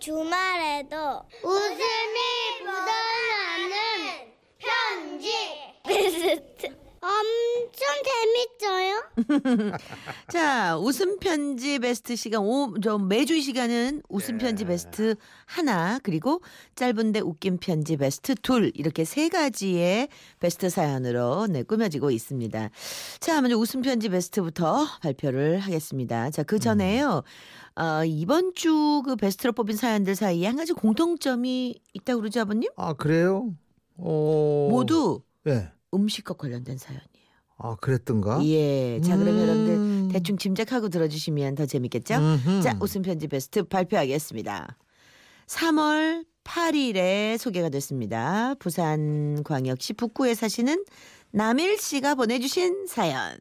주말에도 웃음이 묻어나는 편지 엄청 재밌어요. 자, 웃음 편지 베스트 시간 오, 저 매주 이 시간은 웃음 편지 베스트 하나 그리고 짧은데 웃긴 편지 베스트 둘 이렇게 세 가지의 베스트 사연으로 네, 꾸며지고 있습니다. 자, 먼저 웃음 편지 베스트부터 발표를 하겠습니다. 자, 그 전에요. 어, 이번 주 그 베스트로 뽑힌 사연들 사이에 한 가지 공통점이 있다고 그러죠, 아버님? 아 그래요? 어... 모두 예. 음식과 관련된 사연이에요. 아 그랬던가? 예. 자, 그럼 음. 여러분들 대충 짐작하고 들어주시면 더 재밌겠죠? 음흠. 자, 웃음 편지 베스트 발표하겠습니다. 3월 8일에 소개가 됐습니다. 부산 광역시 북구에 사시는 남일 씨가 보내주신 사연.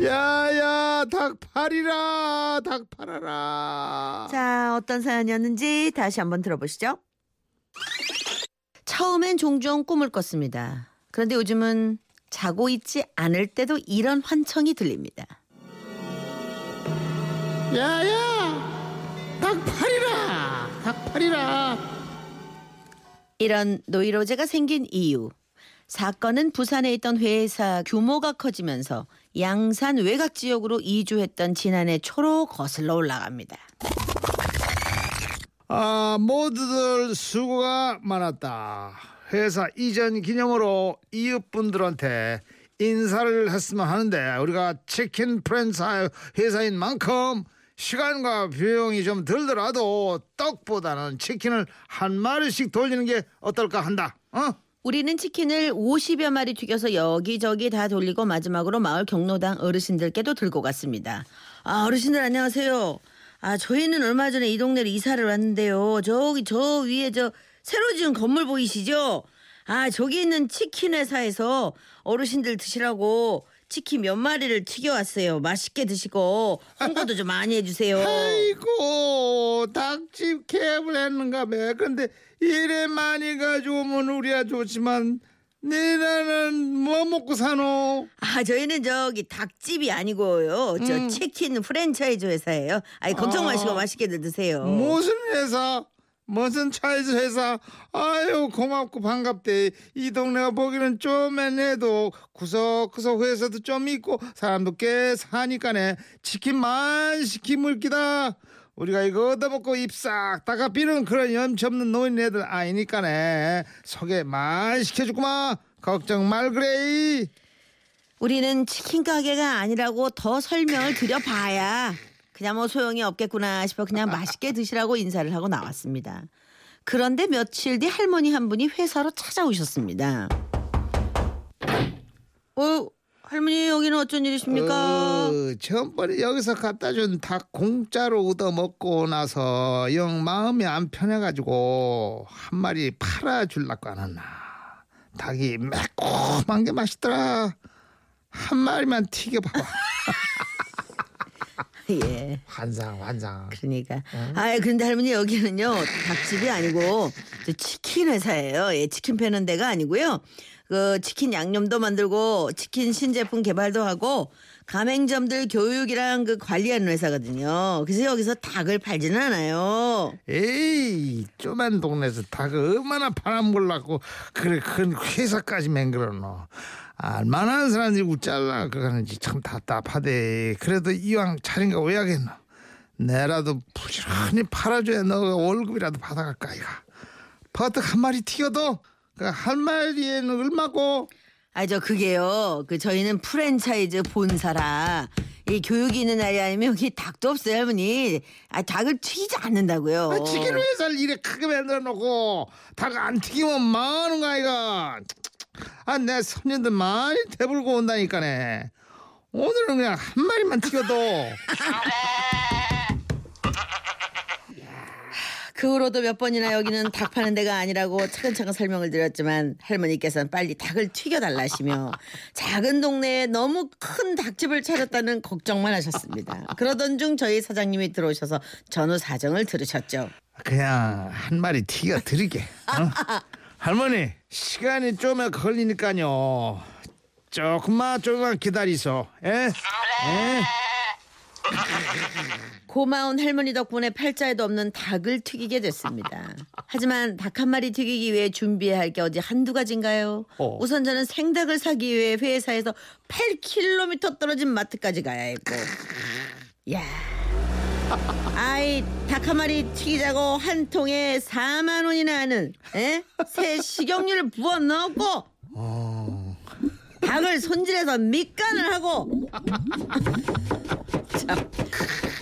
야야 닭 팔이라 닭 팔아라. 자, 어떤 사연이었는지 다시 한번 들어보시죠. 처음엔 종종 꿈을 꿨습니다. 그런데 요즘은 자고 있지 않을 때도 이런 환청이 들립니다. 야야 닭 팔이라 닭 팔이라. 이런 노이로제가 생긴 이유. 사건은 부산에 있던 회사 규모가 커지면서 양산 외곽 지역으로 이주했던 지난해 초로 거슬러 올라갑니다. 아 모두들 수고가 많았다. 회사 이전 기념으로 이웃분들한테 인사를 했으면 하는데 우리가 치킨 프랜차이즈 회사인 만큼 시간과 비용이 좀 들더라도 떡보다는 치킨을 한 마리씩 돌리는 게 어떨까 한다. 어? 우리는 치킨을 50여 마리 튀겨서 여기저기 다 돌리고 마지막으로 마을 경로당 어르신들께도 들고 갔습니다. 아, 어르신들 안녕하세요. 아, 저희는 얼마 전에 이 동네로 이사를 왔는데요. 저기 저 위에 저 새로 지은 건물 보이시죠? 아, 저기 있는 치킨 회사에서 어르신들 드시라고 치킨 몇 마리를 튀겨왔어요. 맛있게 드시고 홍보도 좀 많이 해주세요. 아이고 닭집 캡을 했는가 봐. 근데 이래 많이 가져오면 우리야 좋지만 니네는 뭐 먹고 사노? 아 저희는 저기 닭집이 아니고요. 저 음. 치킨 프랜차이즈 회사예요. 아니 걱정 아. 마시고 맛있게들 드세요. 무슨 회사? 무슨 차이즈 회사? 아유 고맙고 반갑대. 이 동네가 보기는 쪼맨해도 구석구석 회사도 좀 있고 사람도 꽤 사니까네 치킨 만 시키 물기다. 우리가 이거 얻어먹고 입싹 다가 비는 그런 염치 없는 노인네들 아니니까네 소개만 시켜주구만 걱정 말 그래 우리는 치킨 가게가 아니라고 더 설명을 드려봐야 그냥 뭐 소용이 없겠구나 싶어 그냥 맛있게 드시라고 인사를 하고 나왔습니다. 그런데 며칠 뒤 할머니 한 분이 회사로 찾아오셨습니다. 어, 할머니 여기는 어쩐 일이십니까? 어, 전번에 여기서 갖다 준 닭 공짜로 얻어 먹고 나서 영 마음이 안 편해가지고 한 마리 팔아 줄라고 안 했나 닭이 매콤한 게 맛있더라 한 마리만 튀겨봐봐 예. 환상 환상 그러니까. 아, 근데 할머니 여기는요 닭집이 아니고 저 치킨 회사예요. 예, 치킨 패는 데가 아니고요. 그 치킨 양념도 만들고 치킨 신제품 개발도 하고 가맹점들 교육이랑 그 관리하는 회사거든요. 그래서 여기서 닭을 팔지는 않아요. 에이 쪼만 동네에서 닭을 얼마나 팔아먹으려고 그래 큰 회사까지 맹글어놓 알만한 사람들이 웃잘라 그러는지 참 답답하대 그래도 이왕 차린가 왜 하겠노 내라도 부지런히 팔아줘야 너가 월급이라도 받아갈까 이가 버뜩 한 마리 튀겨도 그한 마리에는 얼마고 아, 저 그게요. 그 저희는 프랜차이즈 본사라 이 교육이 있는 날이 아니면 여기 닭도 없어요, 할머니. 아, 닭을 튀기지 않는다고요. 아, 치킨 회사를 이래 크게 만들어 놓고 닭 안 튀기면 망하는 거 아이가 아 내 손님들 많이 대불고 온다니까네 오늘은 그냥 한 마리만 튀겨도 그 후로도 몇 번이나 여기는 닭 파는 데가 아니라고 차근차근 설명을 드렸지만 할머니께서는 빨리 닭을 튀겨달라시며 작은 동네에 너무 큰 닭집을 차렸다는 걱정만 하셨습니다. 그러던 중 저희 사장님이 들어오셔서 전후 사정을 들으셨죠. 그냥 한 마리 튀겨 드리게 어? 할머니 시간이 좀 걸리니까요 조금만 조금만 기다리소 예? 예? 고마운 할머니 덕분에 팔자에도 없는 닭을 튀기게 됐습니다. 하지만 닭 한 마리 튀기기 위해 준비해야 할 게 어디 한두 가지인가요? 어. 우선 저는 생닭을 사기 위해 회사에서 8km 떨어진 마트까지 가야 했고. 야. 아이 닭 한 마리 튀기자고 한 통에 4만 원이나 하는 에? 새 식용유를 부어 넣고 어. 닭을 손질해서 밑간을 하고 참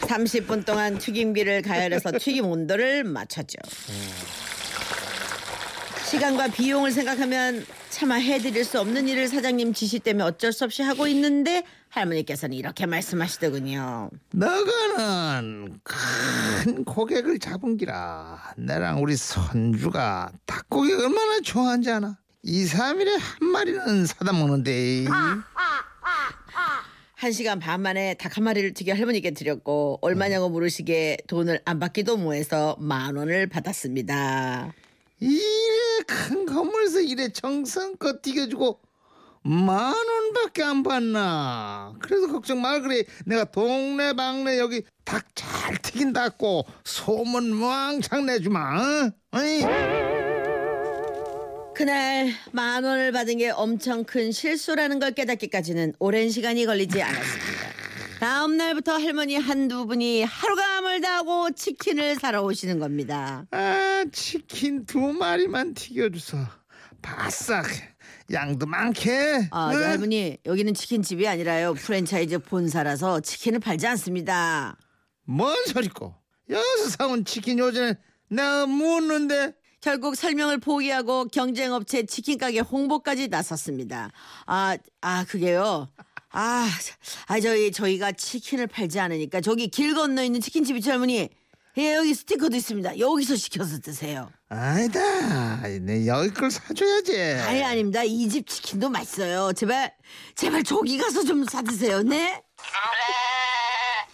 30분 동안 튀김기를 가열해서 튀김 온도를 맞췄죠. 시간과 비용을 생각하면 차마 해드릴 수 없는 일을 사장님 지시 때문에 어쩔 수 없이 하고 있는데 할머니께서는 이렇게 말씀하시더군요. 너가는 큰 고객을 잡은 기라 내랑 우리 손주가 닭고기 얼마나 좋아하는지 아나? 2, 3일에 한 마리는 사다 먹는데 한 시간 반 만에 닭 한 마리를 튀겨 할머니께 드렸고 얼마냐고 물으시기에 돈을 안 받기도 뭐해서 만 원을 받았습니다. 이래 큰 건물에서 이래 정성껏 튀겨주고 만 원밖에 안 받나 그래서 걱정 말 그래 내가 동네 방네 여기 닭 잘 튀긴다고 소문 왕창 내주마 어? 어이? 그날 만 원을 받은 게 엄청 큰 실수라는 걸 깨닫기까지는 오랜 시간이 걸리지 않았습니다. 다음 날부터 할머니 한두 분이 하루가 멀다 하고 치킨을 사러 오시는 겁니다. 아 치킨 두 마리만 튀겨줘서 바싹 양도 많게 아, 응? 저 할머니 여기는 치킨집이 아니라요 프랜차이즈 본사라서 치킨을 팔지 않습니다. 뭔 소리고 여기서 사온 치킨 요전에 내가 묻는데 결국 설명을 포기하고 경쟁업체 치킨 가게 홍보까지 나섰습니다. 아, 아 그게요. 아, 아 저희 저희가 치킨을 팔지 않으니까 저기 길 건너 있는 치킨집 있죠 할머니. 예, 여기 스티커도 있습니다. 여기서 시켜서 드세요. 아니다 내 여기 걸 사줘야지 아니 아닙니다. 이 집 치킨도 맛있어요. 제발 제발 저기 가서 좀 사드세요. 네?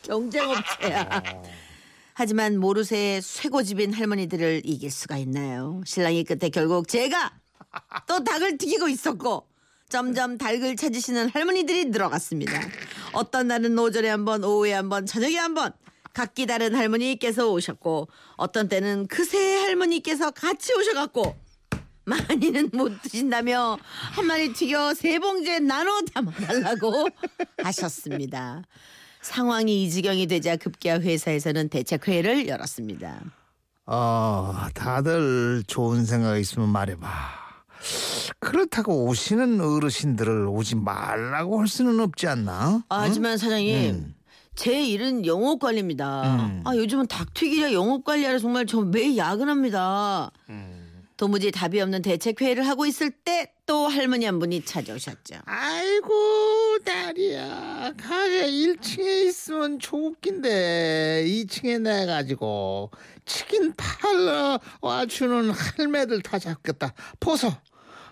경쟁업체야. 하지만 모르쇠 쇠고집인 할머니들을 이길 수가 있나요? 신랑이 끝에 결국 제가 또 닭을 튀기고 있었고 점점 닭을 찾으시는 할머니들이 늘어갔습니다. 어떤 날은 오전에 한 번, 오후에 한 번, 저녁에 한번 각기 다른 할머니께서 오셨고 어떤 때는 그새 할머니께서 같이 오셔갖고 많이는 못 드신다며 한 마리 튀겨 세 봉지에 나눠 담아달라고 하셨습니다. 상황이 이 지경이 되자 급기야 회사에서는 대책회의를 열었습니다. 어 다들 좋은 생각 있으면 말해봐 그렇다고 오시는 어르신들을 오지 말라고 할 수는 없지 않나? 아, 하지만 사장님 음. 제 일은 영업 관리입니다. 음. 아 요즘은 닭튀기라 영업 관리하라 정말 저 매일 야근합니다. 음. 도무지 답이 없는 대책회의를 하고 있을 때 또 할머니 한 분이 찾아오셨죠. 아이고 딸이야. 가게 1층에 있으면 좋긴데 2층에 내가지고 치킨 팔러 와주는 할매들 다 잡겠다. 보소.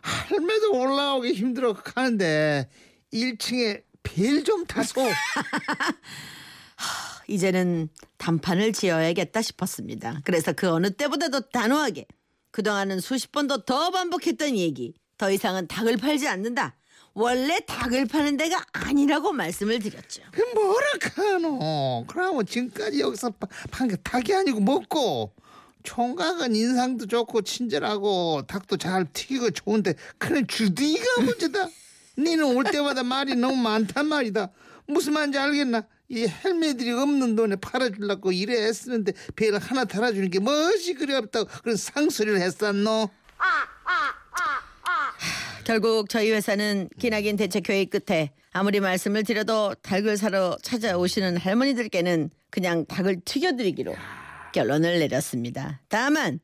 할매도 올라오기 힘들어 가는데. 1층에 벨 좀 타소. 이제는 단판을 지어야겠다 싶었습니다. 그래서 그 어느 때보다도 단호하게 그동안은 수십 번도 더 반복했던 얘기. 더 이상은 닭을 팔지 않는다. 원래 닭을 파는 데가 아니라고 말씀을 드렸죠. 그 뭐라 카노? 그러면 지금까지 여기서 판 게 닭이 아니고 먹고 총각은 인상도 좋고 친절하고 닭도 잘 튀기고 좋은데 그냥 주둥이가 문제다. 니는 올 때마다 말이 너무 많단 말이다. 무슨 말인지 알겠나 이 헬메들이 없는 돈에 팔아주려고 이래 애쓰는데 벨 하나 달아주는 게 무엇이 그리 없다고 그런 상소리를 했었노 결국 저희 회사는 기나긴 대책회의 끝에 아무리 말씀을 드려도 닭을 사러 찾아오시는 할머니들께는 그냥 닭을 튀겨드리기로 결론을 내렸습니다. 다만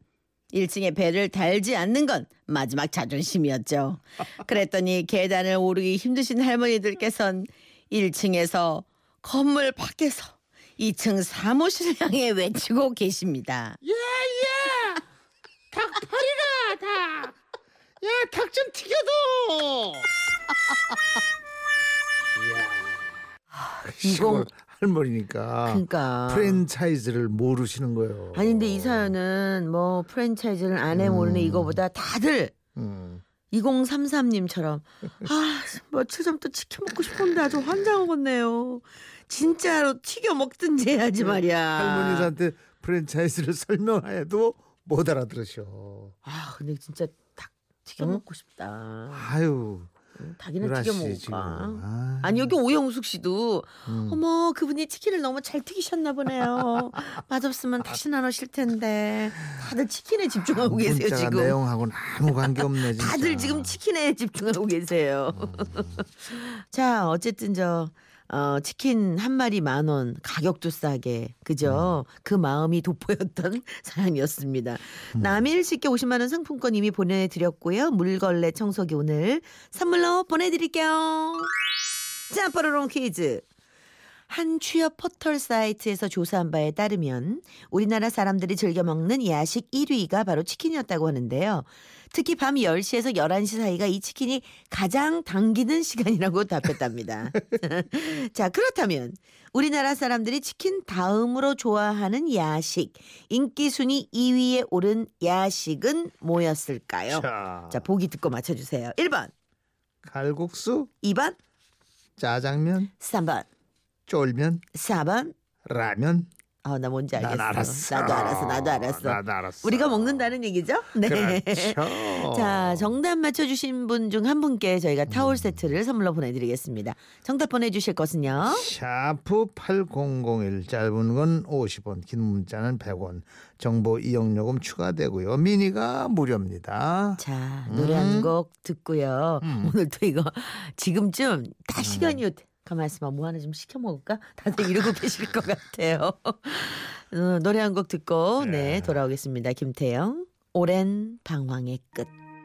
1층에 배를 달지 않는 건 마지막 자존심이었죠. 그랬더니 계단을 오르기 힘드신 할머니들께선 1층에서 건물 밖에서 2층 사무실을 향해 외치고 계십니다. 야야 닭팔이라 닭야닭 좀 튀겨도 시골 할머니니까 그러니까 프랜차이즈를 모르시는 거예요. 아니 근데 이 사연은 뭐 프랜차이즈를 안 해 모르는 이거보다 다들 음. 2033님처럼 아 며칠 전부터 치킨 먹고 싶었는데 아주 환장 먹었네요. 진짜로 튀겨 먹든지 해야지 말이야. 할머니들한테 프랜차이즈를 설명해도 못 알아들으셔. 아 근데 진짜 닭 튀겨 응? 먹고 싶다. 아유, 닭이나 튀겨 씨 먹을까? 아, 아니 여기 오영숙 씨도 음. 어머 그분이 치킨을 너무 잘 튀기셨나 보네요. 맛없으면 다시 안 오실 텐데 다들 치킨에 집중하고 계세요 문자가 지금. 내용하고는 아무 관계 없네 진짜. 다들 지금 치킨에 집중하고 계세요. 자 어쨌든 저 어, 치킨 한 마리 만 원, 가격도 싸게, 그죠? 그 마음이 돋보였던 사연이었습니다. 남일 씨께 50만 원 상품권 이미 보내드렸고요. 물걸레 청소기 오늘 선물로 보내드릴게요. 자, 뽀로롱 퀴즈. 한 취업 포털 사이트에서 조사한 바에 따르면 우리나라 사람들이 즐겨 먹는 야식 1위가 바로 치킨이었다고 하는데요. 특히 밤 10시에서 11시 사이가 이 치킨이 가장 당기는 시간이라고 답했답니다. 자, 그렇다면 우리나라 사람들이 치킨 다음으로 좋아하는 야식 인기 순위 2위에 오른 야식은 뭐였을까요? 자, 자, 보기 듣고 맞춰 주세요. 1번, 칼국수, 2번, 짜장면, 3번, 쫄면, 4번. 라면. 아, 나 뭔지 알겠어. 난 알았어. 나도 알았어. 나도 알았어. 나도 알았어. 우리가 먹는다는 얘기죠? 네. 그렇죠. 자, 정답 맞춰 주신 분 중 한 분께 저희가 타월 세트를 선물로 보내 드리겠습니다. 정답 보내 주실 것은요. 샤프 8001 짧은 건 50원 긴 문자는 100원 정보 이용 요금 추가되고요 미니가 무료입니다 자, 노래 한곡 듣고요. 음. 오늘 또 이거 지금쯤 다 시간이 가만 있어봐. 뭐 하나 좀 시켜 먹을까? 다들 이러고 계실 것 같아요. 어, 노래 한 곡 듣고 네 네. 돌아오겠습니다. 김태영 오랜 방황의 끝.